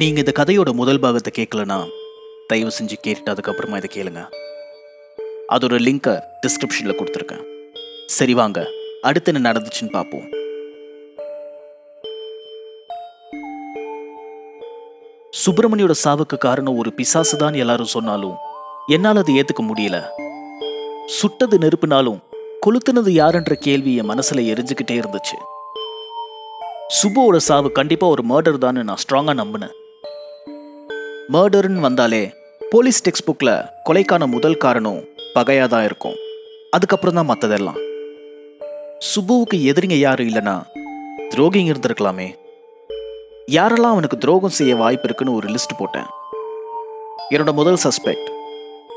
நீங்க இந்த கதையோட முதல் பாகத்தை கேட்கலனா தயவு செஞ்சு கேட்டுட்டு அதுக்கப்புறமா இதை கேளுங்க. அதோட லிங்கை டிஸ்கிரிப்ஷன்ல கொடுத்துருக்கேன். சரி வாங்க அடுத்து என்ன நடந்துச்சுன்னு பார்ப்போம். சுப்பிரமணியோட சாவுக்கு காரணம் ஒரு பிசாசு தான் எல்லாரும் சொன்னாலும் என்னால் அதை ஏத்துக்க முடியல. சுட்டது நெருப்புனாலும் கொளுத்துனது யாருன்ற கேள்வி என் மனசுல எரிஞ்சுக்கிட்டே இருந்துச்சு. சுபுவோட சாவு கண்டிப்பா ஒரு மர்டர் தான் நான் ஸ்ட்ராங்கா நம்பினேன். மர்டர்னு வந்தாலே போலீஸ் டெக்ஸ்ட் புக்கில் கொலைக்கான முதல் காரணம் பகையாக தான் இருக்கும். அதுக்கப்புறம் தான் மற்றதெல்லாம் சுபுவுக்கு எதிரிங்க யாரும் இல்லைன்னா துரோகிங்க இருந்திருக்கலாமே. யாரெல்லாம் அவனுக்கு துரோகம் செய்ய வாய்ப்பு இருக்குன்னு ஒரு லிஸ்ட் போட்டேன். என்னோட முதல் சஸ்பெக்ட்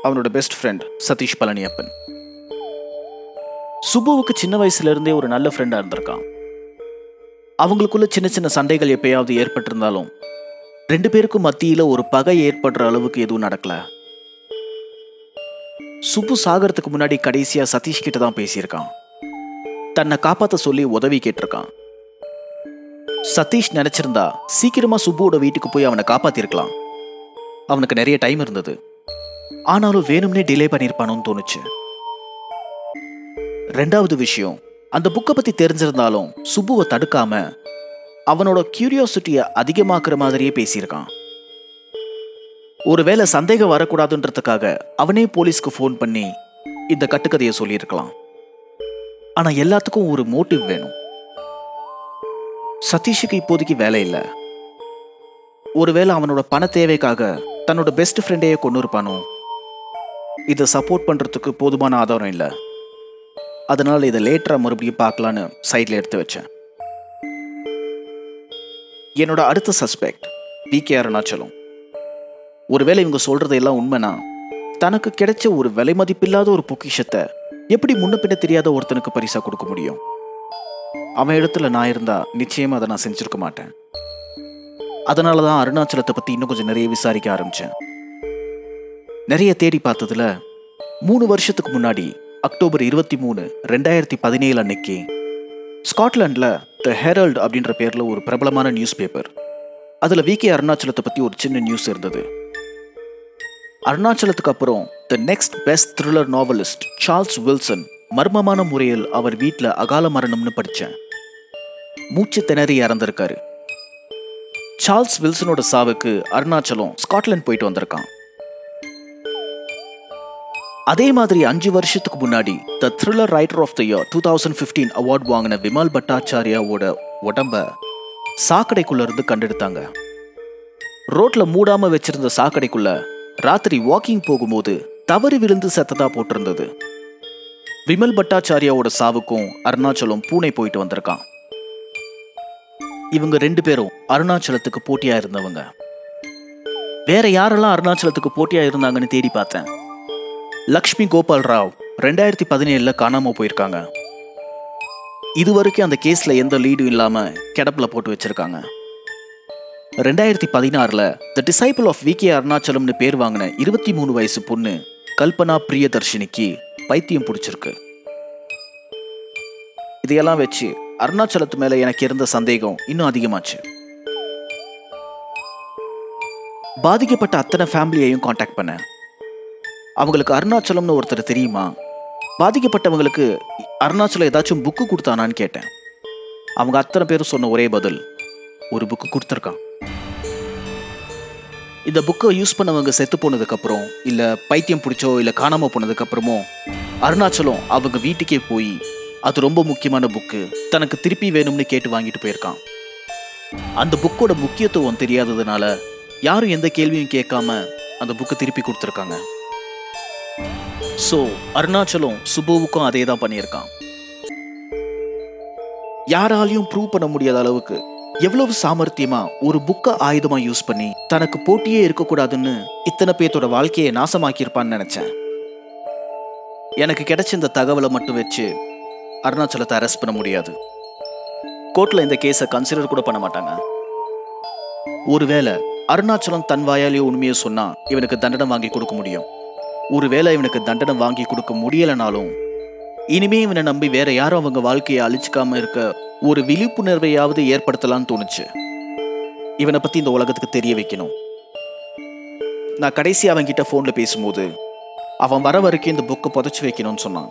அவனோட பெஸ்ட் ஃப்ரெண்ட் சதீஷ் பழனியப்பன். சுபுவுக்கு சின்ன வயசுலேருந்தே ஒரு நல்ல ஃப்ரெண்டாக இருந்திருக்கான். அவங்களுக்குள்ள சின்ன சின்ன சண்டைகள் எப்பயாவது ஏற்பட்டிருந்தாலும் ரெண்டு பேருக்கும் மத்தியில் ஒரு பகை ஏற்படுற அளவுக்கு எதுவும் நடக்கல. சுப்பு சாகறதுக்கு முன்னாடி கடைசியா சதீஷ் கிட்ட தான் பேசியிருக்கான். தன்னை காப்பாற்ற சொல்லி உதவி கேட்டிருக்கான். சதீஷ் நினைச்சிருந்தா சீக்கிரமா சுப்புவோட வீட்டுக்கு போய் அவனை காப்பாத்திருக்கலாம். அவனுக்கு நிறைய டைம் இருந்தது. ஆனாலும் வேணும்னே டிலே பண்ணியிருப்பானோன்னு தோணுச்சு. ரெண்டாவது விஷயம் அந்த புக்கை பத்தி தெரிஞ்சிருந்தாலும் சுப்புவை தடுக்காம அவனோட கியூரியாசிட்டியை அதிகமாக்குற மாதிரியே பேசியிருக்கான். ஒருவேளை சந்தேகம் வரக்கூடாதுன்றதுக்காக அவனே போலீஸ்க்கு ஃபோன் பண்ணி இந்த கட்டுக்கதையை சொல்லியிருக்கலாம். ஆனால் எல்லாத்துக்கும் ஒரு மோட்டிவ் வேணும். சதீஷுக்கு இப்போதைக்கு வேலை இல்லை. ஒருவேளை அவனோட பண தேவைக்காக தன்னோட பெஸ்ட் ஃப்ரெண்டையே கொண்டு இருப்பானோ? இதை சப்போர்ட் பண்ணுறதுக்கு போதுமான ஆதாரம் இல்லை. அதனால் இதை லேட்டராக மறுபடியும் பார்க்கலான்னு சைடில் எடுத்து வச்சேன். என்னோட அடுத்த சஸ்பெக்ட் வி கே அருணாச்சலம். ஒருவேளை இவங்க சொல்றது எல்லாம் உண்மைனா தனக்கு கிடைச்ச ஒரு விலை மதிப்பில்லாத ஒரு பொக்கிஷத்தை எப்படி முன்ன பின்ன தெரியாத ஒருத்தனுக்கு பரிசா கொடுக்க முடியும்? அவன் இடத்துல நான் இருந்தா நிச்சயமா அதை நான் செஞ்சிருக்க மாட்டேன். அதனால தான் அருணாச்சலத்தை பற்றி இன்னும் கொஞ்சம் நிறைய விசாரிக்க ஆரம்பித்தேன் நிறைய தேடி பார்த்ததுல மூணு வருஷத்துக்கு முன்னாடி அக்டோபர் இருபத்தி மூணு ரெண்டாயிரத்தி பதினேழு அன்னைக்கு ஸ்காட்லாண்டில் த ஹெரல்ட் அப்படின்ற பேரில் ஒரு பிரபலமான நியூஸ் பேப்பர் அதில் வி கே அருணாச்சலத்தை பற்றி ஒரு சின்ன நியூஸ் இருந்தது. அருணாச்சலத்துக்கு அப்புறம் the next best thriller novelist Charles Wilson மர்மமான முறையில் அவர் வீட்டில் அகால மரணம்னு படித்தேன் மூச்சு திணறி இறந்திருக்காரு. சார்ல்ஸ் வில்சனோட சாவுக்கு அருணாச்சலம் ஸ்காட்லாந்து போயிட்டு வந்திருக்கான். அதே மாதிரி அஞ்சு வருஷத்துக்கு முன்னாடி the thriller writer of the year two thousand fifteen award வாங்கின விமல் பட்டாச்சாரியாவோட உடம்ப சாக்கடைக்குள்ள இருந்து கண்டெடுத்தாங்க. ரோட்ல மூடாம வச்சிருந்த சாக்கடைக்குள்ள ராத்திரி வாக்கிங் போகும்போது தவறி விழுந்து செத்ததா போட்டிருந்தது. விமல் பட்டாச்சாரியாவோட சாவுக்கும் அருணாச்சலம் பூனை போயிட்டு வந்திருக்கான். இவங்க ரெண்டு பேரும் அருணாச்சலத்துக்கு போட்டியா இருந்தவங்க வேற யாரெல்லாம் அருணாச்சலத்துக்கு போட்டியா இருந்தாங்கன்னு தேடி பார்த்தேன். லக்ஷ்மி கோபால் ராவ் ரெண்டாயிரத்தி பதினேழில் காணாமல் போயிருக்காங்க. இது வரைக்கும் அந்த கேஸில் எந்த லீடும் இல்லாமல் கிடப்பில் போட்டு வச்சுருக்காங்க. ரெண்டாயிரத்தி பதினாறில் the disciple of V K அருணாச்சலம்னு பேர் வாங்கின இருபத்தி மூணு வயசு பொண்ணு கல்பனா பிரியதர்ஷினிக்கு பைத்தியம் பிடிச்சிருக்கு. இதையெல்லாம் வச்சு அருணாச்சலத்து மேலே எனக்கு இருந்த சந்தேகம் இன்னும் அதிகமாச்சு. பாதிக்கப்பட்ட அத்தனை ஃபேமிலியையும் காண்டாக்ட் பண்ணேன். அவங்களுக்கு அருணாச்சலம்னு ஒருத்தர் தெரியுமா? பாதிக்கப்பட்டவங்களுக்கு அருணாச்சலம் ஏதாச்சும் புக்கு கொடுத்தானான்னு கேட்டேன். அவங்க அத்தனை பேரும் சொன்ன ஒரே பதில் ஒரு புக்கு கொடுத்துருக்கான். இந்த புக்கை யூஸ் பண்ணவங்க செத்து போனதுக்கப்புறம் இல்லை பைத்தியம் பிடிச்சோ இல்லை காணாமல் போனதுக்கப்புறமோ அருணாச்சலம் அவங்க வீட்டுக்கே போய் அது ரொம்ப முக்கியமான புக்கு தனக்கு திருப்பி வேணும்னு கேட்டு வாங்கிட்டு போயிருக்கான். அந்த புக்கோட முக்கியத்துவம் தெரியாததுனால யாரும் எந்த கேள்வியும் கேட்காம அந்த புக்கை திருப்பி கொடுத்துருக்காங்க. ஸோ அருணாச்சலம் சுபுவுக்கும் அதே தான் பண்ணியிருக்கான். யாராலையும் ப்ரூவ் பண்ண முடியாத அளவுக்கு எவ்வளவு சாமர்த்தியமா ஒரு புக்கை ஆயுதமா யூஸ் பண்ணி தனக்கு போட்டியே இருக்கக்கூடாதுன்னு இத்தனை பேர்த்தோட வாழ்க்கையை நாசமாக்கியிருப்பான்னு நினைச்சேன். எனக்கு கிடைச்ச இந்த தகவலை மட்டும் வச்சு அருணாச்சலத்தை அரெஸ்ட் பண்ண முடியாது. கோர்ட்ல இந்த கேஸை கன்சிடர் கூட பண்ண மாட்டாங்க. ஒருவேளை அருணாச்சலம் தன் வாயாலேயே உண்மையை சொன்னா இவனுக்கு தண்டனை வாங்கி கொடுக்க முடியும். ஒருவேளை இவனுக்கு தண்டனை வாங்கி கொடுக்க முடியலனாலும் இனிமே இவனை நம்பி வேற யாரும் அவங்க வாழ்க்கையை அழிச்சுக்காம இருக்க ஒரு விழிப்புணர்வையாவது ஏற்படுத்தலாம்னு தோணுச்சு. இவனை பற்றி இந்த உலகத்துக்கு தெரிய வைக்கணும். நான் கடைசி அவன்கிட்ட ஃபோனில் பேசும்போது அவன் வர வரைக்கும் இந்த புக்கை புதைச்சி வைக்கணும்னு சொன்னான்.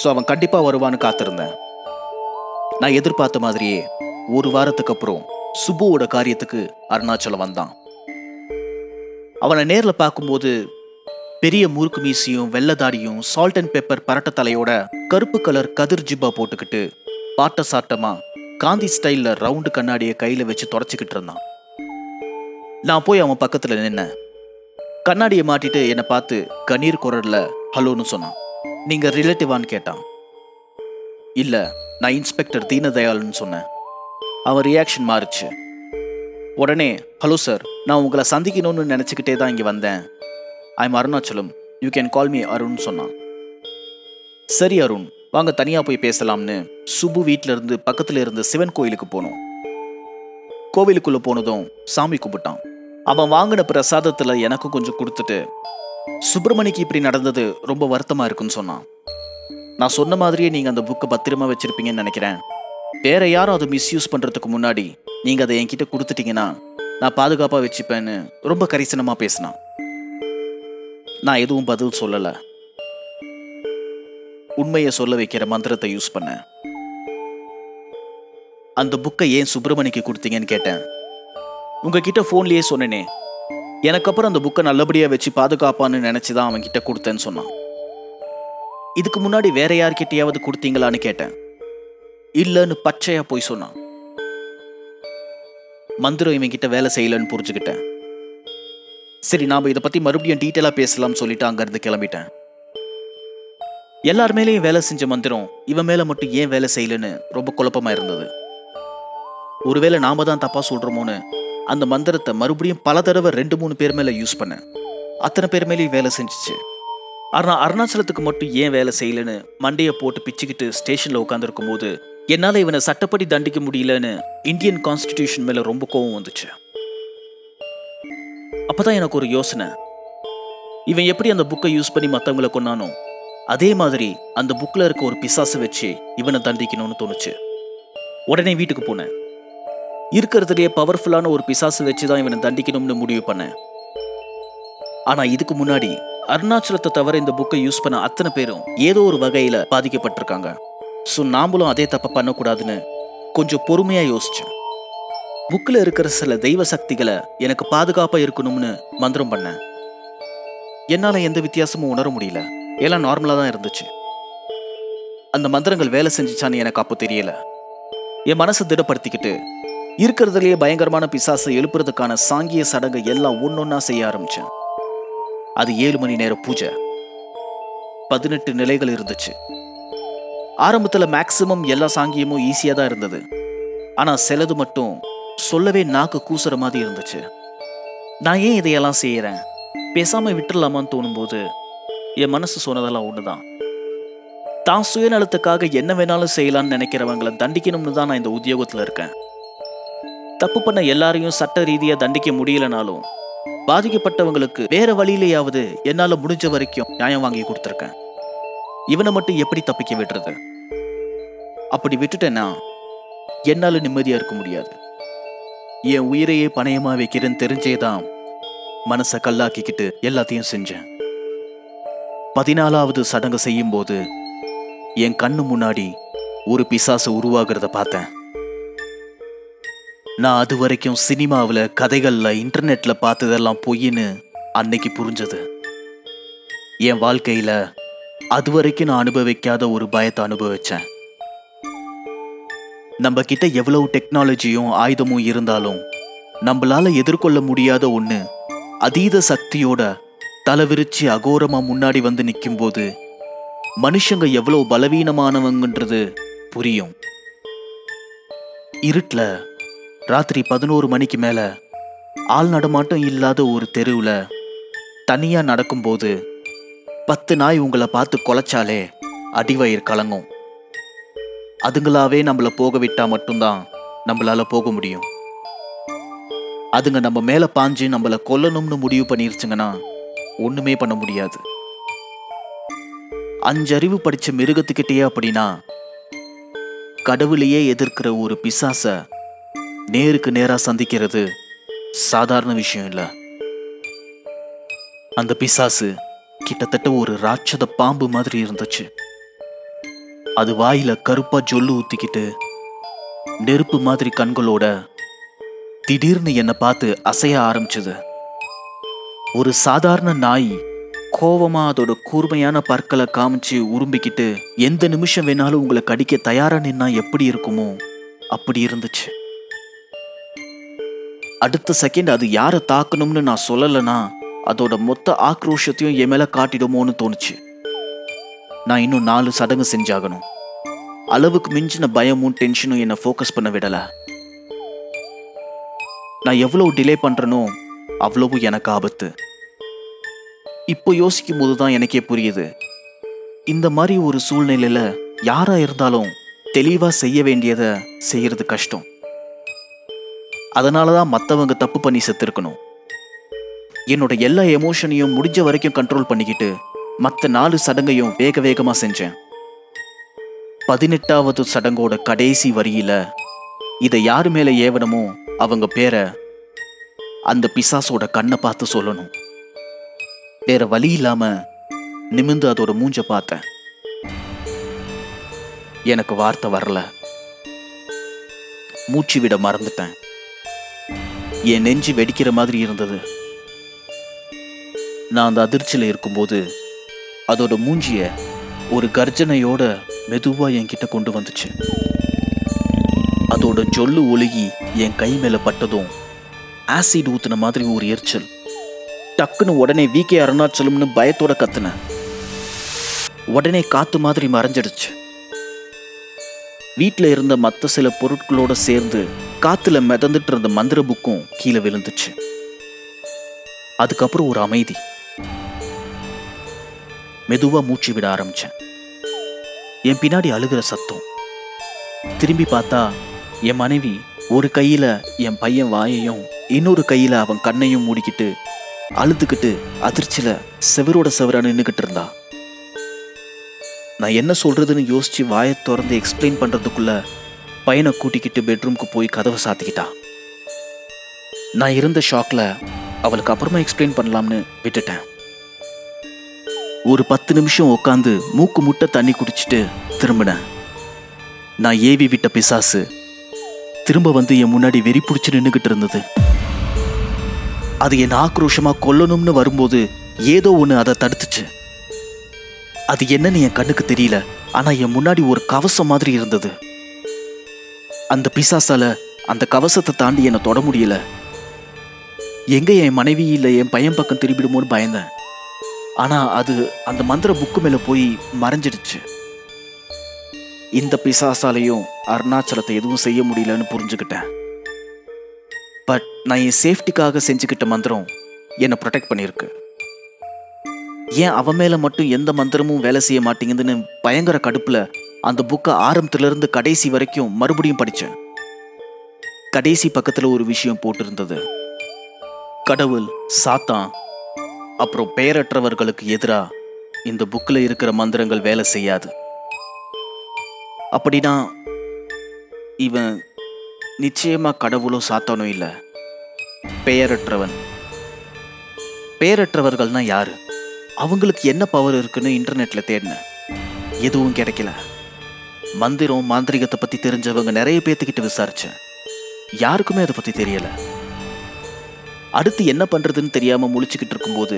ஸோ அவன் கண்டிப்பாக வருவான்னு காத்திருந்தேன். நான் எதிர்பார்த்த மாதிரியே ஒரு வாரத்துக்கு அப்புறம் சுபுவோட காரியத்துக்கு அருணாச்சலம் வந்தான். அவனை நேரில் பார்க்கும்போது பெரிய முறுக்கு மீசியும் வெள்ளதாடியும் சால்ட் அண்ட் பெப்பர் பரட்ட தலையோட கருப்பு கலர் கதிர் ஜிப்பா போட்டுக்கிட்டு பாட்ட சாட்டமா காந்தி ஸ்டைல்ல ரவுண்டு கண்ணாடியை கையில வச்சு தொடச்சிக்கிட்டு இருந்தான். நான் போய் அவன் பக்கத்துல நின்னேன். கண்ணாடியை மாட்டிட்டு என்னை பார்த்து கண்ணீர் குரல்ல ஹலோன்னு சொன்னான். நீங்க ரிலேட்டிவான்னு கேட்டான். இல்ல நான் இன்ஸ்பெக்டர் தீனதயாள்னு சொன்னேன். அவன் ரியாக்ஷன் மாறுச்சு. உடனே ஹலோ சார் நான் உங்களை சந்திக்கணும்னு நினச்சிக்கிட்டே தான் இங்கே வந்தேன். I'm Arunachalam you can call me Arun சொன்னான் சரி அருண் வாங்க தனியாக போய் பேசலாம்னு சுபு வீட்டில் இருந்து பக்கத்தில் இருந்த சிவன் கோயிலுக்கு போனோம். கோவிலுக்குள்ளே போனதும் சாமி கும்பிட்டான். அவன் வாங்கின பிரசாதத்தில் எனக்கும் கொஞ்சம் கொடுத்துட்டு சுப்பிரமணிக்கு இப்படி நடந்தது ரொம்ப வருத்தமாக இருக்குன்னு சொன்னான். நான் சொன்ன மாதிரியே நீங்கள் அந்த புக்கை பத்திரமா வச்சிருப்பீங்கன்னு நினைக்கிறேன். வேற யாரும் அதை மிஸ்யூஸ் பண்ணுறதுக்கு முன்னாடி நீங்கள் அதை என்கிட்ட கொடுத்துட்டீங்கன்னா நான் பாதுகாப்பாக வச்சுப்பேன்னு ரொம்ப கரிசனமாக பேசினான். நான் எதுவும் பதில் சொல்லலை. உண்மையை சொல்ல வைக்கிற மந்திரத்தை யூஸ் பண்ணேன் அந்த புக்கை ஏன் சுப்பிரமணிக்கு கொடுத்தீங்கன்னு கேட்டேன். உங்ககிட்ட ஃபோன்லேயே சொன்னேனே. எனக்கு அப்புறம் அந்த புக்கை நல்லபடியாக வச்சு பாதுகாப்பான்னு நினச்சி தான் அவன் கிட்ட கொடுத்தேன்னு சொன்னான். இதுக்கு முன்னாடி வேற யார்கிட்டயாவது கொடுத்தீங்களான்னு கேட்டேன். இல்லைன்னு பச்சையா போய் சொன்னான். மந்திரம் இவன்கிட்ட வேலை செய்யலன்னு புரிஞ்சுக்கிட்டேன். சரி நாம இதை பத்தி மறுபடியும் டீட்டெயிலாக பேசலாம்னு சொல்லிட்டு அங்கேருந்து கிளம்பிட்டேன். எல்லார் மேலேயும் வேலை செஞ்ச மந்திரம் இவன் மேலே மட்டும் ஏன் வேலை செய்யலன்னு ரொம்ப குழப்பமா இருந்தது. ஒருவேளை நாம தான் தப்பாக சொல்கிறோமோன்னு அந்த மந்திரத்தை மறுபடியும் பல தடவை ரெண்டு மூணு பேர் மேலே யூஸ் பண்ணேன். அத்தனை பேர் மேலேயும் வேலை செஞ்சுச்சு. ஆனால் அருணாச்சலத்துக்கு மட்டும் ஏன் வேலை செய்யலன்னு மண்டையை போட்டு பிச்சுக்கிட்டு ஸ்டேஷனில் உட்காந்துருக்கும் போது என்னால் இவனை சட்டப்படி தண்டிக்க முடியலன்னு இந்தியன் கான்ஸ்டிடியூஷன் மேலே ரொம்ப கோவம் வந்துச்சு. அப்பதான் எனக்கு ஒரு யோசனை. இவன் எப்படி அந்த புக்கை யூஸ் பண்ணி மற்றவங்களை கொண்டானோ அதே மாதிரி அந்த புக்கில் இருக்க ஒரு பிசாசை வச்சு இவனை தண்டிக்கணும்னு தோணுச்சு. உடனே வீட்டுக்கு போனேன். இருக்கிறதுலேயே பவர்ஃபுல்லான ஒரு பிசாசு வச்சு தான் இவனை தண்டிக்கணும்னு முடிவு பண்ணேன். ஆனால் இதுக்கு முன்னாடி அருணாச்சலத்தை தவிர இந்த புக்கை யூஸ் பண்ண அத்தனை பேரும் ஏதோ ஒரு வகையில் பாதிக்கப்பட்டிருக்காங்க. ஸோ நாமளும் அதே தப்பை பண்ணக்கூடாதுன்னு கொஞ்சம் பொறுமையாக யோசித்தேன் புக்கில் இருக்கிற சில தெய்வ சக்திகளை எனக்கு பாதுகாப்பாக இருக்கணும்னு மந்திரம் பண்ணேன். என்னால் எந்த வித்தியாசமும் உணர முடியல. எல்லாம் நார்மலாக தான் இருந்துச்சு. அந்த மந்திரங்கள் வேலை செஞ்சுச்சான்னு எனக்கு அப்போ தெரியல. என் மனசை திடப்படுத்திக்கிட்டு இருக்கிறதுலேயே பயங்கரமான பிசாசை எழுப்புறதுக்கான சாங்கிய சடங்கை எல்லாம் ஒன்றொன்னா செய்ய ஆரம்பித்தேன் அது ஏழு மணி நேர பூஜை. பதினெட்டு நிலைகள் இருந்துச்சு. ஆரம்பத்தில் மேக்சிமம் எல்லா சாங்கியமும் ஈஸியாக தான் இருந்தது. ஆனால் சிலது மட்டும் சொல்லவே நாக்கு கூசுற மாதிரி இருந்துச்சு. நான் ஏன் இதையெல்லாம் செய்யறேன்? பேசாமல் விட்டுடலாமான்னு தோணும்போது என் மனசு சொன்னதெல்லாம் ஒண்ணுதான். தான் சுயநலத்துக்காக என்ன வேணாலும் செய்யலாம்னு நினைக்கிறவங்களை தண்டிக்கணும்னு தான் நான் இந்த உத்தியோகத்துல இருக்கேன். தப்பு பண்ண எல்லாரையும் சட்ட ரீதியா தண்டிக்க முடியலனாலும் பாதிக்கப்பட்டவங்களுக்கு வேற வழியிலேயாவது என்னால முடிஞ்ச வரைக்கும் நியாயம் வாங்கி கொடுத்துருக்கேன். இவனை மட்டும் எப்படி தப்பிக்க விடுறது? அப்படி விட்டுட்டேன்னா என்னால நிம்மதியா இருக்க முடியாது. என் உயிரையே பணையமா வைக்கிறேன்னு தெரிஞ்சேதான் மனசை கல்லாக்கிக்கிட்டு எல்லாத்தையும் செஞ்சேன். பதினாலாவது சடங்கு செய்யும் போது என் கண்ணு முன்னாடி ஒரு பிசாசு உருவாகிறத பார்த்தேன். நான் அது வரைக்கும் சினிமாவில் கதைகளில் இன்டர்நெட்டில் பார்த்ததெல்லாம் பொய்ன்னு அன்னைக்கு புரிஞ்சது. என் வாழ்க்கையில் அது வரைக்கும் நான் அனுபவிக்காத ஒரு பயத்தை அனுபவித்தேன் நம்ம கிட்ட எவ்வளவு டெக்னாலஜியும் ஆயுதமும் இருந்தாலும் நம்மளால எதிர்கொள்ள முடியாத ஒன்று அதீத சக்தியோட தலை விரிச்சு முன்னாடி வந்து நிற்கும்போது மனுஷங்க எவ்வளோ பலவீனமானவங்கன்றது புரியும். இருட்டில் ராத்திரி பதினோரு மணிக்கு மேலே ஆள் நடமாட்டம் இல்லாத ஒரு தெருவில் தனியாக நடக்கும்போது பத்து நாய் உங்களை பார்த்து கொலைச்சாலே அடிவயிறு கலங்கும். அதுங்களாவே நம்மள போக விட்டா மட்டும்தான் நம்மளால போக முடியும். அதுங்க நம்ம மேல பாஞ்சு நம்மள கொல்லணும்னு முடிவு பண்ணிருச்சுங்கன்னா ஒண்ணுமே பண்ண முடியாது. அஞ்சறிவு படிச்ச மிருகத்துக்கிட்டே அப்படின்னா கடவுளையே எதிர்க்கிற ஒரு பிசாச நேருக்கு நேரா சந்திக்கிறது சாதாரண விஷயம் இல்லை. அந்த பிசாசு கிட்டத்தட்ட ஒரு ராட்சத பாம்பு மாதிரி இருந்துச்சு. அது வாயில கருப்பா ஜொல்லு ஊத்திக்கிட்டு நெருப்பு மாதிரி கண்களோட திடீர்னு என்னை பார்த்து அசைய ஆரம்பிச்சது. ஒரு சாதாரண நாய் கோவமா அதோட கூர்மையான பற்களை காமிச்சு உரும்பிக்கிட்டு எந்த நிமிஷம் வேணாலும் உங்களை கடிக்க தயாரா நின்னா எப்படி இருக்குமோ அப்படி இருந்துச்சு. அடுத்த செகண்ட் அது யாரை தாக்கணும்னு நான் சொல்லலைன்னா அதோட மொத்த ஆக்ரோஷத்தையும் என் மேல காட்டிடுமோன்னு தோணுச்சு. நான் இன்னும் நாலு சடங்கு செஞ்சாகணும். அளவுக்கு மிஞ்சின பயமும் டென்ஷனும் என்னை ஃபோக்கஸ் பண்ண விடல. நான் எவ்வளோ டிலே பண்ணுறனோ அவ்வளவு எனக்கு ஆபத்து. இப்போ யோசிக்கும் போது தான் எனக்கே புரியுது. இந்த மாதிரி ஒரு சூழ்நிலையில் யாராக இருந்தாலும் தெளிவாக செய்ய வேண்டியதை செய்கிறது கஷ்டம். அதனால தான் மற்றவங்க தப்பு பண்ணி செத்துருக்கணும். என்னோட எல்லா எமோஷனையும் முடிஞ்ச வரைக்கும் கண்ட்ரோல் பண்ணிக்கிட்டு மற்ற நாலு சடங்கையும் வேக வேகமா செஞ்சேன். பதினெட்டாவது சடங்கோட கடைசி வரியில இதை யாரு மேல ஏவனமோ அவங்க பேரை அந்த பிசாசோட கண்ணை பார்த்து சொல்லணும். வேற வழி இல்லாம நிமிந்து அதோட மூஞ்ச பார்த்தேன். எனக்கு வார்த்தை வரல. மூச்சு விட மறந்துட்டேன். என் நெஞ்சு வெடிக்கிற மாதிரி இருந்தது. நான் அந்த அதிர்ச்சியில் இருக்கும்போது அதோட மூஞ்சிய ஒரு கர்ஜனையோட மெதுவா என்கிட்ட கொண்டு வந்துச்சு. அதோட ஜொல்லு ஒழுகி என் கை மேல பட்டதும் ஆசிட் ஊத்துன மாதிரி ஒரு எரிச்சல். டக்குன்னு உடனே வீக்கே அருணாச்சலம்னு பயத்தோட கத்துனேன். உடனே காத்து மாதிரி மறைஞ்சிடுச்சு. வீட்டில் இருந்த மற்ற சில பொருட்களோட சேர்ந்து காத்துல மிதந்துட்டு இருந்த மந்திர புக்கும் கீழே விழுந்துச்சு. அதுக்கப்புறம் ஒரு அமைதி. மெதுவாக மூச்சு விட ஆரம்பித்தேன் என் பின்னாடி அழுகிற சத்தம். திரும்பி பார்த்தா என் மனைவி ஒரு கையில் என் பையன் வாயையும் இன்னொரு கையில் அவன் கண்ணையும் மூடிக்கிட்டு அழுதுகிட்டு அதிர்ச்சியில் செவரோட செவரா நின்றுக்கிட்டு இருந்தா. நான் என்ன சொல்கிறதுன்னு யோசித்து வாயை திறந்து எக்ஸ்பிளைன் பண்ணுறதுக்குள்ளே பையனை கூட்டிக்கிட்டு பெட்ரூம்க்கு போய் கதவை சாத்திக்கிட்டான் நான் இருந்த ஷாக்கில் அவளுக்கு அப்புறமா எக்ஸ்பிளைன் பண்ணலாம்னு விட்டுட்டேன். ஒரு பத்து நிமிஷம் உட்காந்து மூக்கு முட்டை தண்ணி குடிச்சிட்டு திரும்பினேன். நான் ஏவி விட்ட பிசாசு திரும்ப வந்து என் முன்னாடி வெறி பிடிச்சி நின்றுகிட்டு இருந்தது. அது என் ஆக்ரோஷமா கொல்லணும்னு வரும்போது ஏதோ ஒன்று அதை தடுத்துச்சு. அது என்னன்னு என் கண்ணுக்கு தெரியல. ஆனால் என் முன்னாடி ஒரு கவசம் மாதிரி இருந்தது. அந்த பிசாசால அந்த கவசத்தை தாண்டி என்னை தொட முடியல. எங்கே என் மனைவி இல்லை என் பையன் பக்கம் திரும்பிடுமோன்னு பயந்தேன். ஆனால் அது அந்த மந்திர புக்கு மேலே போய் மறைஞ்சிடுச்சு. இந்த பிசாசாலையும் அருணாச்சலத்தை எதுவும் செய்ய முடியலன்னு புரிஞ்சுக்கிட்டேன். பட் நான் என் சேஃப்டிக்காக செஞ்சுக்கிட்ட மந்திரம் என்னை ப்ரொடெக்ட் பண்ணியிருக்கு. ஏன் அவன் மேலே மட்டும் எந்த மந்திரமும் வேலை செய்ய மாட்டேங்குதுன்னு பயங்கர கடுப்பில் அந்த புக்கை ஆரம்பத்துல இருந்து கடைசி வரைக்கும் மறுபடியும் படித்தேன் கடைசி பக்கத்தில் ஒரு விஷயம் போட்டிருந்தது. கடவுள் சாத்தான் அப்புறம் பெயரற்றவர்களுக்கு எதிராக இந்த புக்கில் இருக்கிற மந்திரங்கள் வேலை செய்யாது. அப்படின்னா இவன் நிச்சயமாக கடவுளும் சாத்தானோ இல்லை. பெயரற்றவன் பெயரற்றவர்கள்னா யாரு? அவங்களுக்கு என்ன பவர் இருக்குன்னு இன்டர்நெட்டில் தேடினேன் எதுவும் கிடைக்கல. மந்திரம் மாந்திரிகத்தை பற்றி தெரிஞ்சவங்க நிறைய பேர்த்துக்கிட்டு விசாரிச்சேன். யாருக்குமே அதை பற்றி தெரியலை. அடுத்து என்ன பண்றதுன்னு தெரியாம முழிச்சுக்கிட்டு இருக்கும்போது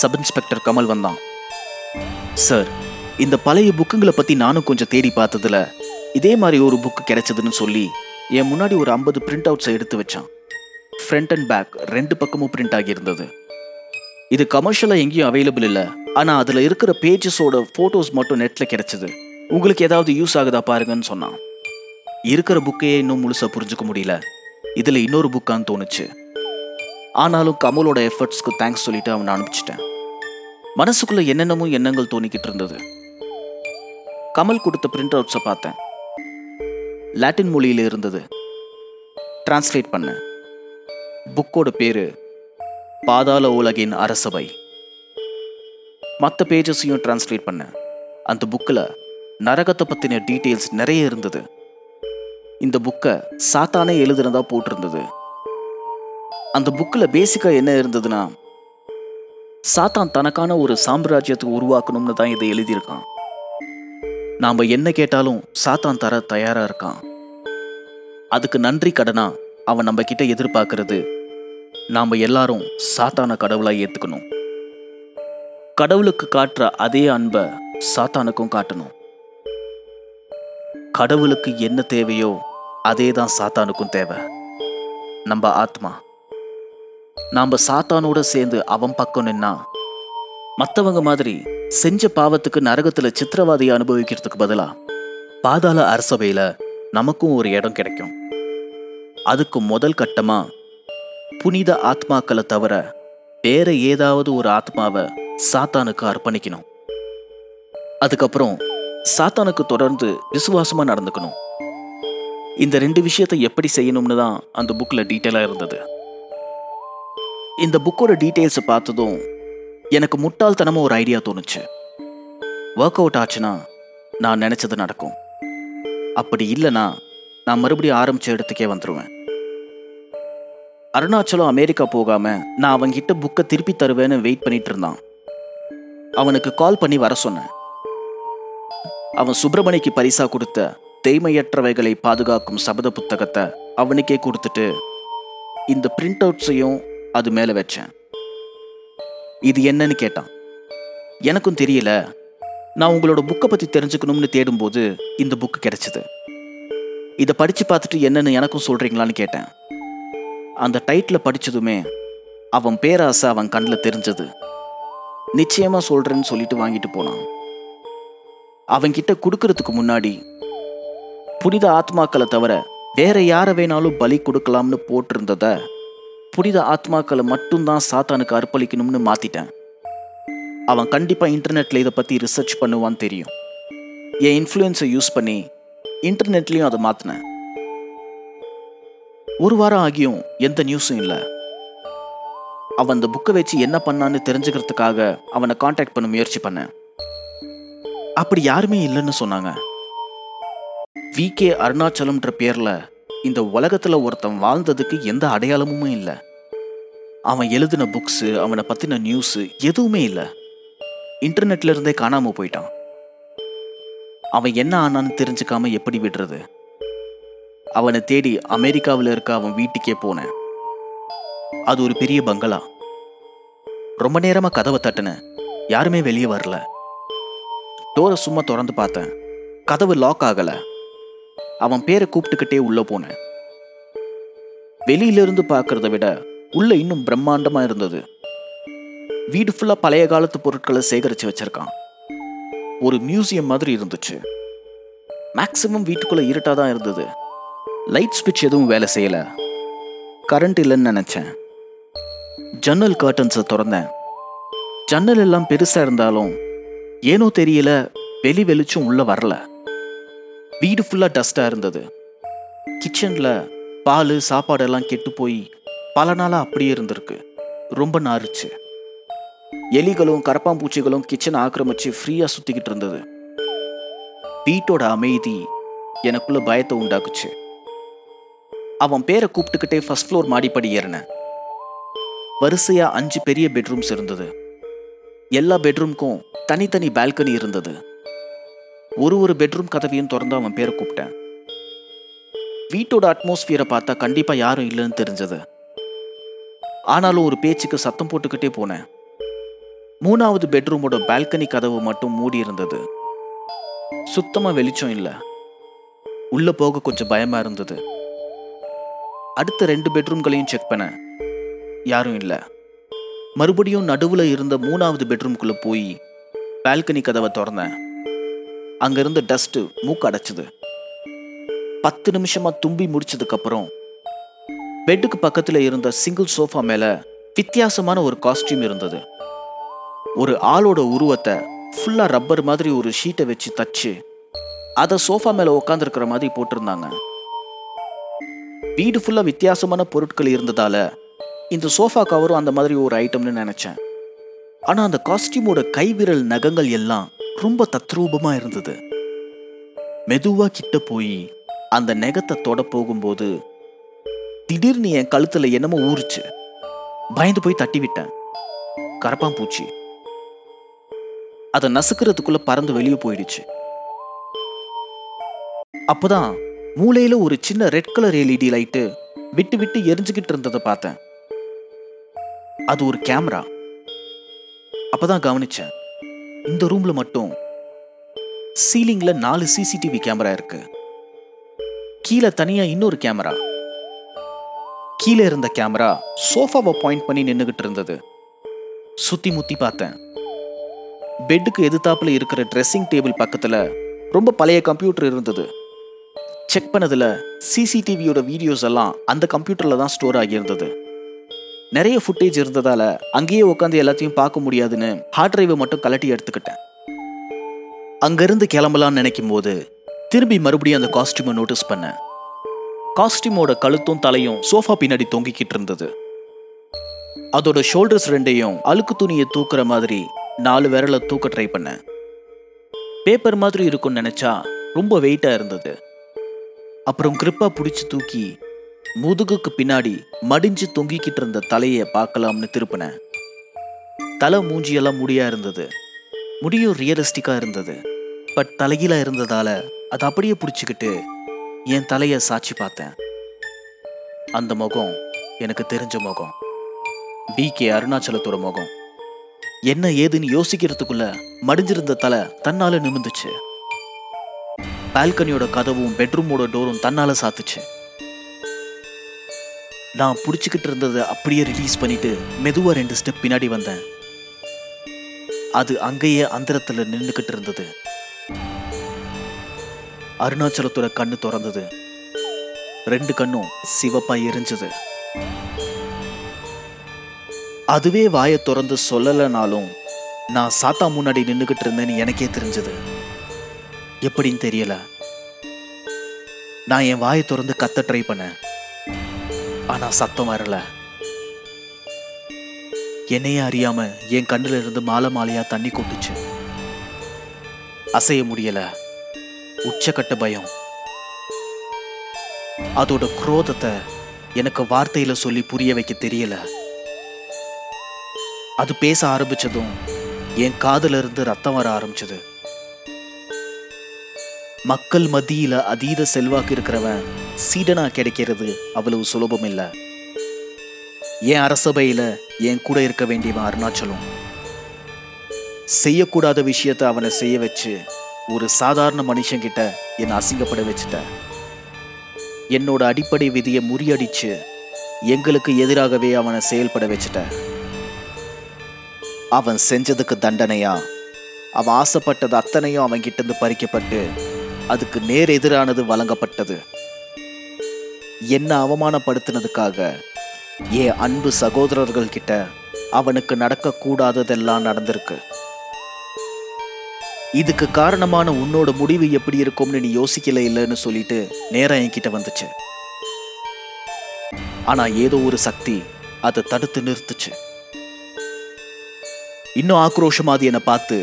சப் இன்ஸ்பெக்டர் கமல் வந்தான். சார் இந்த பழைய புக்குங்களை பத்தி நானும் கொஞ்சம் தேடி பார்த்ததுல இதே மாதிரி ஒரு புக்கு கிடைச்சதுன்னு சொல்லி என் முன்னாடி ஒரு ஐம்பது பிரிண்ட் அவுட்ஸை எடுத்து வச்சான். ஃப்ரண்ட் அண்ட் பேக் ரெண்டு பக்கமும் பிரிண்ட் ஆகியிருந்தது இது கமர்ஷியலாக எங்கேயும் அவைலபிள் இல்லை. ஆனால் அதில் இருக்கிற பேஜஸோட ஃபோட்டோஸ் மட்டும் நெட்டில் கிடைச்சது. உங்களுக்கு ஏதாவது யூஸ் ஆகுதா பாருங்கன்னு சொன்னான். இருக்கிற புக்கையே இன்னும் முழுசாக புரிஞ்சுக்க முடியல. இதில் இன்னொரு புக்கான்னு தோணுச்சு. ஆனாலும் கமலோட எஃபர்ட்ஸ்க்கு தேங்க்ஸ் சொல்லிட்டு அவனை அனுப்பிச்சிட்டேன். மனசுக்குள்ளே என்னென்னமோ எண்ணங்கள் தோணிக்கிட்டு இருந்தது. கமல் கொடுத்த பிரிண்ட் அவுட்ஸை பார்த்தேன். லாட்டின் மொழியில் இருந்தது. டிரான்ஸ்லேட் பண்ணேன். புக்கோட பேரு பாதாள உலகின் அரசவை மற்ற பேஜஸையும் டிரான்ஸ்லேட் பண்ணேன். அந்த புக்கில் நரகத்தை பற்றின டீட்டெயில்ஸ் நிறைய இருந்தது. இந்த புக்கை சாத்தானே எழுதுனதா போட்டிருந்தது. அந்த புக்கில் பேசிக்காக என்ன இருந்ததுன்னா சாத்தான் தனக்கான ஒரு சாம்ராஜ்யத்தை உருவாக்கணும்னு தான் இதை எழுதியிருக்கான். நாம் என்ன கேட்டாலும் சாத்தான் தர தயாராக இருக்கான். அதுக்கு நன்றி கடனா அவன் நம்ம கிட்ட எதிர்பார்க்கறது நாம் எல்லாரும் சாத்தான கடவுளாக ஏற்றுக்கணும் கடவுளுக்கு காட்டுற அதே அன்பை சாத்தானுக்கும் காட்டணும். கடவுளுக்கு என்ன தேவையோ அதே தான் சாத்தானுக்கும் தேவை. நம்ம ஆத்மா. நாம் சாத்தானோட சேர்ந்து அவன் பக்கம் நின்னா. மற்றவங்க மாதிரி செஞ்ச பாவத்துக்கு நரகத்தில் சித்திரவாதியை அனுபவிக்கிறதுக்கு பதிலாக பாதாள அரசவையில் நமக்கும் ஒரு இடம் கிடைக்கும். அதுக்கு முதல் கட்டமாக புனித ஆத்மாக்களை தவிர வேற ஏதாவது ஒரு ஆத்மாவை சாத்தானுக்கு அர்ப்பணிக்கணும். அதுக்கப்புறம் சாத்தானுக்கு தொடர்ந்து விசுவாசமாக நடந்துக்கணும். இந்த ரெண்டு விஷயத்தை எப்படி செய்யணும்னு தான் அந்த புக்கில் டீட்டெயிலாக இருந்தது. இந்த புக்கோட டீட்டெயில்ஸை பார்த்ததும் எனக்கு முட்டாள்தனமாக ஒரு ஐடியா தோணுச்சு. ஒர்க் அவுட் ஆச்சுன்னா நான் நினச்சது நடக்கும். அப்படி இல்லைன்னா நான் மறுபடியும் ஆரம்பித்த இடத்துக்கே வந்துடுவேன் அருணாச்சலம் அமெரிக்கா போகாமல் நான் அவன்கிட்ட புக்கை திருப்பி தருவேன்னு வெயிட் பண்ணிட்டு இருந்தான். அவனுக்கு கால் பண்ணி வர சொன்னேன். அவன் சுப்பிரமணிக்கு பரிசா கொடுத்த தேய்மையற்றவைகளை பாதுகாக்கும் சபத புத்தகத்தை அவனுக்கே கொடுத்துட்டு இந்த பிரிண்ட் அவுட்ஸையும் அது மேலே வச்சேன். இது என்னன்னு கேட்டான். எனக்கும் தெரியல. நான் உங்களோட புக்கை பற்றி தெரிஞ்சுக்கணும்னு தேடும்போது இந்த புக்கு கிடைச்சிது. இதை படித்து பார்த்துட்டு என்னன்னு எனக்கும் சொல்கிறீங்களான்னு கேட்டேன். அந்த டைட்டில் படித்ததுமே அவன் பேராசை அவன் கண்ணில் தெரிஞ்சது. நிச்சயமாக சொல்கிறேன்னு சொல்லிட்டு வாங்கிட்டு போனான். அவன்கிட்ட கொடுக்கறதுக்கு முன்னாடி புனித ஆத்மாக்களை தவிர வேற யாரை வேணாலும் பலி கொடுக்கலாம்னு போட்டிருந்ததை புனித ஆத்மாக்களை மட்டும்தான் சாத்தானுக்கு அர்ப்பணிக்கணும்னு மாத்திட்டேன். அவன் கண்டிப்பா இன்டர்நெட்ல இதை பத்தி ரிசர்ச் பண்ணுவான்னு தெரியும். என் இன்ஃப்ளூயன்ஸை யூஸ் பண்ணி இன்டர்நெட்லயும் அதை மாத்தினேன். ஒரு வாரம் ஆகியும் எந்த நியூஸும் இல்லை. அவன் அந்த புக்கை வச்சு என்ன பண்ணான்னு தெரிஞ்சுக்கிறதுக்காக அவனை காண்டாக்ட் பண்ண முயற்சி பண்ணேன். அப்படி யாருமே இல்லைன்னு சொன்னாங்க. வி கே அருணாச்சலம்ன்ற பேர்ல இந்த உலகத்தில் ஒருத்தன் வாழ்ந்ததுக்கு எந்த அடையாளமுமே இல்லை. அவன் எழுதின புக்ஸு அவனை பற்றின நியூஸு எதுவுமே இல்லை. இன்டர்நெட்ல இருந்தே காணாமல் போயிட்டான். அவன் என்ன ஆனான்னு தெரிஞ்சுக்காம எப்படி விடுறது? அவனை தேடி அமெரிக்காவில் இருக்க அவன் வீட்டுக்கே போனேன். அது ஒரு பெரிய பங்களா. ரொம்ப நேரமாக கதவை தட்டினேன் யாருமே வெளியே வரல. டோரை சும்மா திறந்து பார்த்தேன். கதவு லாக் ஆகலை. அவன் பேரை கூப்பிட்டுக்கிட்டே உள்ள போனேன். வெளியில இருந்து பார்க்கறத விட உள்ள இன்னும் பிரம்மாண்டமா இருந்தது. வீடு ஃபுல்லா பழைய காலத்து பொருட்களை சேகரிச்சு வச்சிருக்கான். ஒரு மியூசியம் மாதிரி இருந்துச்சு. மேக்சிமம் வீட்டுக்குள்ள இருட்டா தான் இருந்தது. லைட் ஸ்விட்ச் எதுவும் வேலை செய்யல. கரண்ட் இல்லைன்னு நினைச்சேன். ஜன்னல் கர்டன்ஸை திறந்தேன். ஜன்னல் எல்லாம் பெருசா இருந்தாலும் ஏனோ தெரியல வெளி வெளிச்சம் உள்ள வரல. வீடு ஃபுல்லாக டஸ்ட்டாக இருந்தது. கிச்சனில் பால் சாப்பாடெல்லாம் கெட்டு போய் பல நாளாக அப்படியே இருந்திருக்கு. ரொம்ப நாறுச்சு. எலிகளும் கரப்பாம்பூச்சிகளும் கிச்சனை ஆக்கிரமிச்சு ஃப்ரீயாக சுற்றிக்கிட்டு இருந்தது. வீட்டோட அமைதி எனக்குள்ள பயத்தை உண்டாக்குச்சு. அவன் பேரை கூப்பிட்டுக்கிட்டே ஃபர்ஸ்ட் ஃப்ளோர் மாடிப்படி ஏறினேன். வரிசையாக அஞ்சு பெரிய பெட்ரூம்ஸ் இருந்தது. எல்லா பெட்ரூம்க்கும் தனித்தனி பால்கனி இருந்தது. ஒரு ஒரு பெட்ரூம் கதவையும் திறந்து அவன் பேரை கூப்பிட்டேன். வீட்டோட அட்மாஸ்பியரை பார்த்தா கண்டிப்பாக யாரும் இல்லைன்னு தெரிஞ்சது. ஆனாலும் ஒரு பேச்சுக்கு சத்தம் போட்டுக்கிட்டே போனேன். மூணாவது பெட்ரூமோட பால்கனி கதவு மட்டும் மூடி இருந்தது. சுத்தமாக வெளிச்சம் இல்லை. உள்ளே போக கொஞ்சம் பயமாக இருந்தது. அடுத்த ரெண்டு பெட்ரூம்களையும் செக் பண்ணேன் யாரும் இல்லை. மறுபடியும் நடுவில் இருந்த மூணாவது பெட்ரூம்குள்ளே போய் பால்கனி கதவை திறந்தேன். அங்கேருந்து டஸ்ட்டு மூக்கு அடைச்சிது. பத்து நிமிஷமாக தும்பி முடிச்சதுக்கப்புறம் பெட்டுக்கு பக்கத்தில் இருந்த சிங்கிள் சோஃபா மேலே வித்தியாசமான ஒரு காஸ்டியூம் இருந்தது. ஒரு ஆளோட உருவத்தை ஃபுல்லாக ரப்பர் மாதிரி ஒரு ஷீட்டை வச்சு தச்சு அதை சோஃபா மேலே உட்காந்துருக்கிற மாதிரி போட்டிருந்தாங்க. வீடு ஃபுல்லாக வித்தியாசமான பொருட்கள் இருந்ததால் இந்த சோஃபா கவரும் அந்த மாதிரி ஒரு ஐட்டம்னு நினச்சேன். ஆனால் அந்த காஸ்டியூமோட கைவிரல் நகங்கள் எல்லாம் ரொம்ப தத்ரூபமா இருந்தது. மெதுவா கிட்ட போய் அந்த நெகத்தை தொட போகும்போது திடீர்னு என் கழுத்துல என்னமோ ஊறுச்சு. பயந்து போய் தட்டி விட்டேன். கரப்பாம்பூச்சி அதை நசுக்கிறதுக்குள்ள பறந்து வெளியே போயிடுச்சு. அப்போதான் மூளையில ஒரு சின்ன ரெட் கலர் எல்இடி லைட்டு விட்டு விட்டு எரிஞ்சுக்கிட்டு இருந்ததை பார்த்தேன். அது ஒரு கேமரா. அப்பதான் கவனிச்சேன். இந்த ரூம்ல மட்டும் சீலிங்ல நாலு சிசிடிவி கேமரா இருக்கு. கீழே தனியா இன்னொரு கேமரா. கீழே இருந்த கேமரா சோஃபாவை பாயிண்ட் பண்ணி நின்றுகிட்டு இருந்தது. சுத்தி முத்தி பார்த்தேன். பெட்டுக்கு எதிர்த்தாப்புல இருக்கிற ட்ரெஸ்ஸிங் டேபிள் பக்கத்துல ரொம்ப பழைய கம்ப்யூட்டர் இருந்தது. செக் பண்ணதுல சிசிடிவியோட வீடியோஸ் எல்லாம் அந்த கம்ப்யூட்டர்ல தான் ஸ்டோர் ஆகியிருந்தது. நிறைய ஃபுட்டேஜ் இருந்ததால அங்கேயே உட்காந்து எல்லாத்தையும் பார்க்க முடியாதுன்னு ஹார்ட் டிரைவை மட்டும் கலட்டி எடுத்துக்கிட்டேன். அங்கேருந்து கிளம்பலான்னு நினைக்கும் போது திரும்பி மறுபடியும் அந்த காஸ்டியூமை நோட்டீஸ் பண்ணேன். காஸ்டியூமோட கழுத்தும் தலையும் சோஃபா பின்னாடி தொங்கிக்கிட்டு இருந்தது. அதோட ஷோல்டர்ஸ் ரெண்டையும் அழுக்கு துணியை தூக்குற மாதிரி நாலு விரலை தூக்க ட்ரை பண்ணேன். பேப்பர் மாதிரி இருக்கும்னு நினச்சா ரொம்ப வெயிட்டாக இருந்தது. அப்புறம் கிரிப்பாக பிடிச்சி தூக்கி முதுகுக்கு பின்னாடி மடிஞ்சு தொங்கிக்கிட்டு இருந்த தலையை பார்க்கலாம்னு திருப்பினேன் தலை மூஞ்சியெல்லாம் முடியா இருந்தது. முடியும் ரியலிஸ்டிக்கா இருந்தது. பட் தலைகீழா இருந்ததால அதை அப்படியே பிடிச்சிக்கிட்டு என் தலையை சாட்சி பார்த்தேன். அந்த முகம் எனக்கு தெரிஞ்ச முகம். பி கே அருணாச்சலத்தோட முகம். என்ன ஏதுன்னு யோசிக்கிறதுக்குள்ள மடிஞ்சிருந்த தலை தன்னால நிமிந்துச்சு. பால்கனியோட கதவும் பெட்ரூமோட டோரும் தன்னால சாத்துச்சு. நான் பிடிச்சிக்கிட்டு இருந்ததை அப்படியே ரிலீஸ் பண்ணிட்டு மெதுவா ரெண்டு ஸ்டெப் பின்னாடி வந்தேன். அது அங்கேயே அந்தரத்தில் நின்றுக்கிட்டு இருந்தது. அருணாச்சலத்தோட கண்ணு திறந்தது. ரெண்டு கண்ணும் சிவப்பா எரிஞ்சது. அதுவே வாயை திறந்து சொல்லலைனாலும் நான் சாத்தா முன்னாடி நின்னுகிட்டு இருந்தேன்னு எனக்கே தெரிஞ்சது. எப்படின்னு தெரியல. நான் என் வாயை திறந்து கத்த ட்ரை பண்ணேன். ஆனா சத்தம் வரல. என்னையே அறியாம என் கண்ணுல இருந்து மாலை மாலையா தண்ணி கொட்டுச்சு. அசைய முடியல. உச்சக்கட்ட பயம். அதோட குரோதத்தை எனக்கு வார்த்தையில சொல்லி புரிய வைக்க தெரியல. அது பேச ஆரம்பிச்சதும் என் காதுல இருந்து ரத்தம் வர ஆரம்பிச்சது. மக்கள் மத்தியில அதீத செல்வாக்கு இருக்கிறவன் சீடனா கிடைக்கிறது அவ்வளவு சுலபம் இல்ல என் அரசபையில என் கூட இருக்க வேண்டியவன் அருணாச்சலம். செய்யக்கூடாத விஷயத்தை அவனை செய்ய வச்சு ஒரு சாதாரண மனுஷங்கிட்ட என்னை அசிங்கப்பட வச்சுட்ட. என்னோட அடிப்படை விதியை முறியடிச்சு எங்களுக்கு எதிராகவே அவனை செயல்பட வச்சுட்ட. அவன் செஞ்சதுக்கு தண்டனையா? அவன் ஆசைப்பட்டது அத்தனையும் அவன் கிட்ட இருந்து பறிக்கப்பட்டு அதுக்கு நேர் எதிரானது வழங்கப்பட்டது. என்ன அவமானப்படுத்தினதுக்காக என் அன்பு சகோதரர்கள் கிட்ட அவனுக்கு நடக்கக்கூடாததெல்லாம் நடந்திருக்கு. இதுக்கு காரணமான உன்னோட முடிவு எப்படி இருக்கும்னு நீ யோசிக்கல இல்லைன்னு சொல்லிட்டு நேரா என்கிட்ட வந்துச்சு. ஆனா ஏதோ ஒரு சக்தி அதை தடுத்து நிறுத்துச்சு. இன்னும் ஆக்ரோஷமா அது என்னை பார்த்து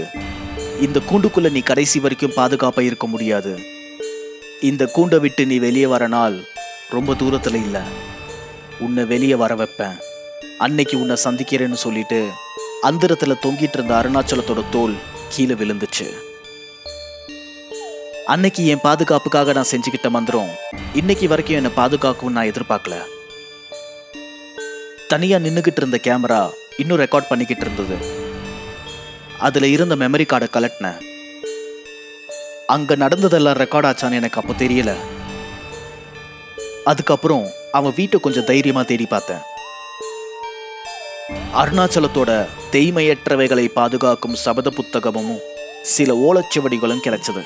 இந்த கூண்டுக்குள்ள நீ கடைசி வரைக்கும் பாதுகாப்பாக இருக்க முடியாது. இந்த கூண்டை விட்டு நீ வெளியே வர நாள் ரொம்ப தூரத்துல இல்ல. உன்னை வெளியே வர வைப்பேன். அன்னைக்கு உன்னை சந்திக்கிறேன்னு சொல்லிட்டு அந்தரத்தில் தொங்கிட்டு இருந்த அருணாச்சலத்தோட தோல் கீழே விழுந்துச்சு. அன்னைக்கு என் பாதுகாப்புக்காக நான் செஞ்சுக்கிட்ட மந்திரம் இன்னைக்கு வரைக்கும் என்னை பாதுகாக்கும் நான் எதிர்பார்க்கல. தனியா நின்னுகிட்டு இருந்த கேமரா இன்னும் ரெக்கார்ட் பண்ணிக்கிட்டு இருந்தது. அதில் இருந்த மெமரி கார்டை கலட்டினேன் அங்கே நடந்ததெல்லாம் ரெக்கார்ட் ஆச்சான்னு எனக்கு அப்போ தெரியல. அதுக்கப்புறம் அவன் வீட்டை கொஞ்சம் தைரியமாக தேடி பார்த்தேன். அருணாச்சலத்தோட தெய்மையற்றவைகளை பாதுகாக்கும் சபத புத்தகமும் சில ஓலச்சுவடிகளும் கிடைச்சது.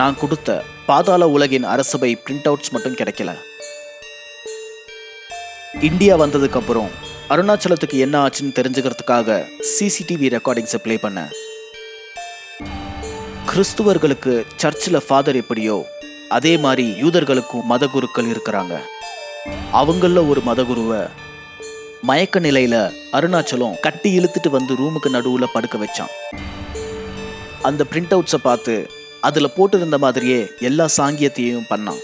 நான் கொடுத்த பாதாள உலகின் அரசபை பிரிண்ட் அவுட்ஸ் மட்டும் கிடைக்கல. இந்தியா வந்ததுக்கப்புறம் அருணாச்சலத்துக்கு என்ன ஆச்சுன்னு தெரிஞ்சுக்கிறதுக்காக சிசிடிவி ரெக்கார்டிங்ஸை ப்ளே பண்ணேன் கிறிஸ்துவர்களுக்கு சர்ச்சில் ஃபாதர் எப்படியோ அதே மாதிரி யூதர்களுக்கும் மதகுருக்கள் இருக்கிறாங்க. அவங்கள ஒரு மதகுருவை மயக்க நிலையில அருணாச்சலம் கட்டி இழுத்துட்டு வந்து ரூமுக்கு நடுவில் படுக்க வச்சான். அந்த பிரிண்ட் அவுட்ஸை பார்த்து அதில் போட்டிருந்த மாதிரியே எல்லா சாங்கியத்தையும் பண்ணான்.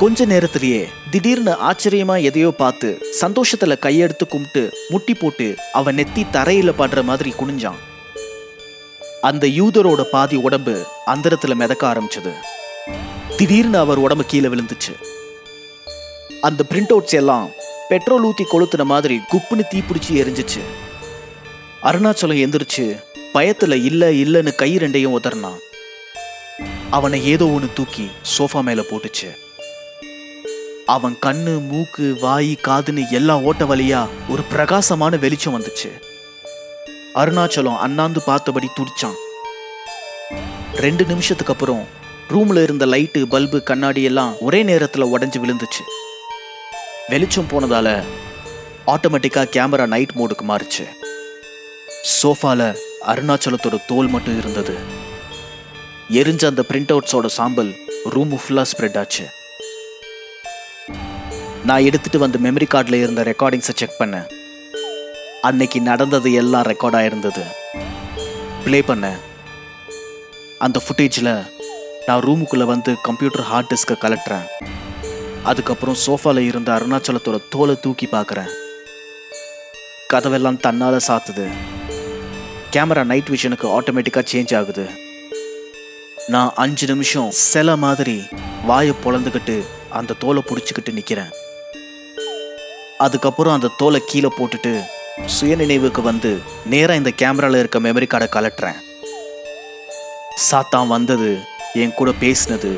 கொஞ்ச நேரத்திலேயே திடீர்னு ஆச்சரியமா எதையோ பார்த்து சந்தோஷத்துல கையெடுத்து கும்பிட்டு முட்டி போட்டு அவன் நெத்தி தரையில படுற மாதிரி குனிஞ்சான். அந்த யூதரோட பாதி உடம்பு அந்தரத்துல மிதக்க ஆரம்பிச்சது. திடீர்னு அவர் உடம்பு கீழே விழுந்துச்சு. அந்த பிரிண்ட் அவுட்ஸ் எல்லாம் பெட்ரோல் ஊத்தி கொளுத்துன மாதிரி குப்புன்னு தீப்பிடிச்சு எரிஞ்சிச்சு. அருணாச்சலம் எந்திரிச்சு பயத்துல இல்ல இல்லன்னு கை ரெண்டையும் உதறினான். அவனை ஏதோ ஒன்று தூக்கி சோஃபா மேல போட்டுச்சு. அவன் கண்ணு மூக்கு வாய் காதுன்னு எல்லா ஓட்ட வழியா ஒரு பிரகாசமான வெளிச்சம் வந்துச்சு. அருணாச்சலம் அண்ணாந்து பார்த்தபடி துடிச்சான். ரெண்டு நிமிஷத்துக்கு அப்புறம் ரூம்ல இருந்த லைட்டு பல்பு கண்ணாடி எல்லாம் ஒரே நேரத்துல உடஞ்சி விழுந்துச்சு. வெளிச்சம் போனதால ஆட்டோமேட்டிக்கா கேமரா நைட் மோடுக்கு மாறுச்சு. சோஃபால அருணாச்சலத்தோட தோல் மட்டும் இருந்தது. எரிஞ்ச அந்த பிரிண்ட் அவுட்ஸோட சாம்பல் ரூம் ஃபுல்லாக ஸ்ப்ரெட் ஆச்சு. நான் எடுத்துட்டு வந்த மெமரி கார்டில் இருந்த ரெக்கார்டிங்ஸை செக் பண்ணேன். அன்னைக்கு நடந்தது எல்லாம் ரெக்கார்டாக இருந்தது ப்ளே பண்ணேன். அந்த ஃபுட்டேஜில் நான் ரூமுக்குள்ளே வந்து கம்ப்யூட்டர் ஹார்ட் டிஸ்கை கலட்டுறேன். அதுக்கப்புறம் சோஃபாவில் இருந்த அருணாச்சலத்தோட தோலை தூக்கி பார்க்குறேன். கதவெல்லாம் தன்னால் சாத்துது. கேமரா நைட் விஷனுக்கு ஆட்டோமேட்டிக்காக சேஞ்ச் ஆகுது. நான் அஞ்சு நிமிஷம் சில மாதிரி வாயை பொழந்துக்கிட்டு அந்த தோலை பிடிச்சிக்கிட்டு நிற்கிறேன் அதுக்கப்புறம் அந்த தோலை கீழே போட்டுட்டு சுயநினைவுக்கு வந்து நேராக இந்த கேமராவில் இருக்க மெமரி கார்டை கலட்டுறேன் சாத்தான் வந்தது என் கூட பேசினது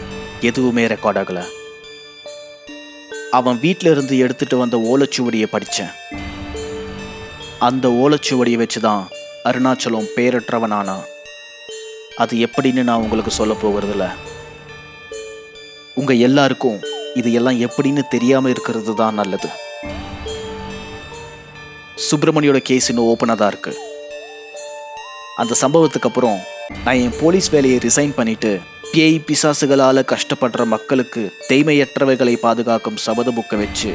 எதுவுமே ரெக்கார்ட் ஆகலை. அவன் வீட்டில் இருந்து எடுத்துட்டு வந்த ஓலைச்சுவடியை படித்தேன் அந்த ஓலைச்சுவடியை வச்சு தான் அருணாச்சலம் பேரற்றவனானா. அது எப்படின்னு நான் உங்களுக்கு சொல்ல போகிறதில்ல. உங்கள் எல்லாருக்கும் இது எல்லாம் எப்படின்னு தெரியாமல் இருக்கிறது தான் நல்லது. சுப்பிரமணியோட கேஸ் இன்னும் ஓப்பனாக தான் இருக்கு. அந்த சம்பவத்துக்கு அப்புறம் நான் என் போலீஸ் வேலையை ரிசைன் பண்ணிட்டு பேய் பிசாசுகளால் கஷ்டப்படுற மக்களுக்கு தெய்மையற்றவைகளை பாதுகாக்கும் சபத புக்கை வச்சு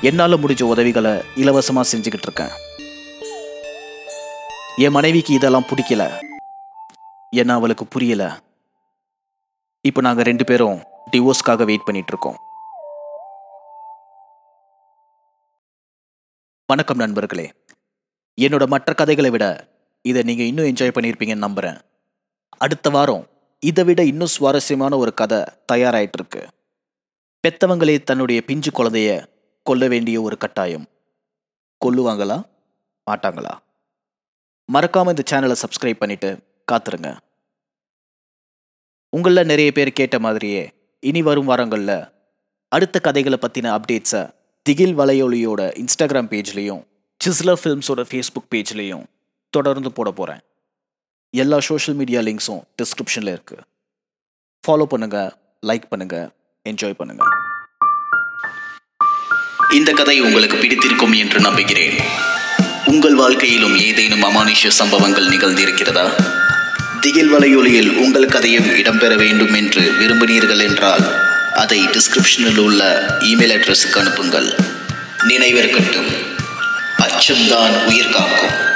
என்னால் முடிஞ்ச உதவிகளை இலவசமாக செஞ்சுக்கிட்டு இருக்கேன். என் மனைவிக்கு இதெல்லாம் பிடிக்கல. ஏன்னா அவளுக்கு புரியல. இப்போ நாங்கள் ரெண்டு பேரும் டிவோர்ஸ்க்காக வெயிட் பண்ணிட்டு வணக்கம் நண்பர்களே. என்னோட மற்ற கதைகளை விட இதை நீங்கள் இன்னும் என்ஜாய் பண்ணியிருப்பீங்கன்னு நம்புகிறேன் அடுத்த வாரம் இதை விட இன்னும் சுவாரஸ்யமான ஒரு கதை தயாராயிட்டு இருக்கு பெத்தவங்களே தன்னுடைய பிஞ்சு குழந்தைய கொல்ல வேண்டிய ஒரு கட்டாயம். கொல்லுவாங்களா? மாட்டாங்களா? மறக்காமல் இந்த சேனலை சப்ஸ்கிரைப் பண்ணிட்டு காத்துருங்க. உங்களில் நிறைய பேர் கேட்ட மாதிரியே இனி வரும் வாரங்களில் அடுத்த கதைகளை பற்றின அப்டேட்ஸை திகில் வலையொலியோட இன்ஸ்டாகிராம் பேஜ்லேயும் சிஸ்லர் ஃபிலிம்ஸோட ஃபேஸ்புக் பேஜ்லேயும் தொடர்ந்து போட போகிறேன் எல்லா சோஷியல் மீடியா லிங்க்ஸும் டிஸ்கிரிப்ஷனில் இருக்குது ஃபாலோ பண்ணுங்கள் லைக் பண்ணுங்கள் என்ஜாய் பண்ணுங்கள் இந்த கதை உங்களுக்கு பிடித்திருக்கும் என்று நம்புகிறேன். உங்கள் வாழ்க்கையிலும் ஏதேனும் அமானுஷ்ய சம்பவங்கள் நிகழ்ந்திருக்கிறதா? திகில் வலையொலியில் உங்கள் கதையும் இடம்பெற வேண்டும் என்று விரும்பினீர்கள் என்றால் அதை டிஸ்கிரிப்ஷனில் உள்ள இமெயில் அட்ரஸுக்கு அனுப்புங்கள். நினைவிருக்கட்டும். அச்சம்தான் உயிர் காக்கும்.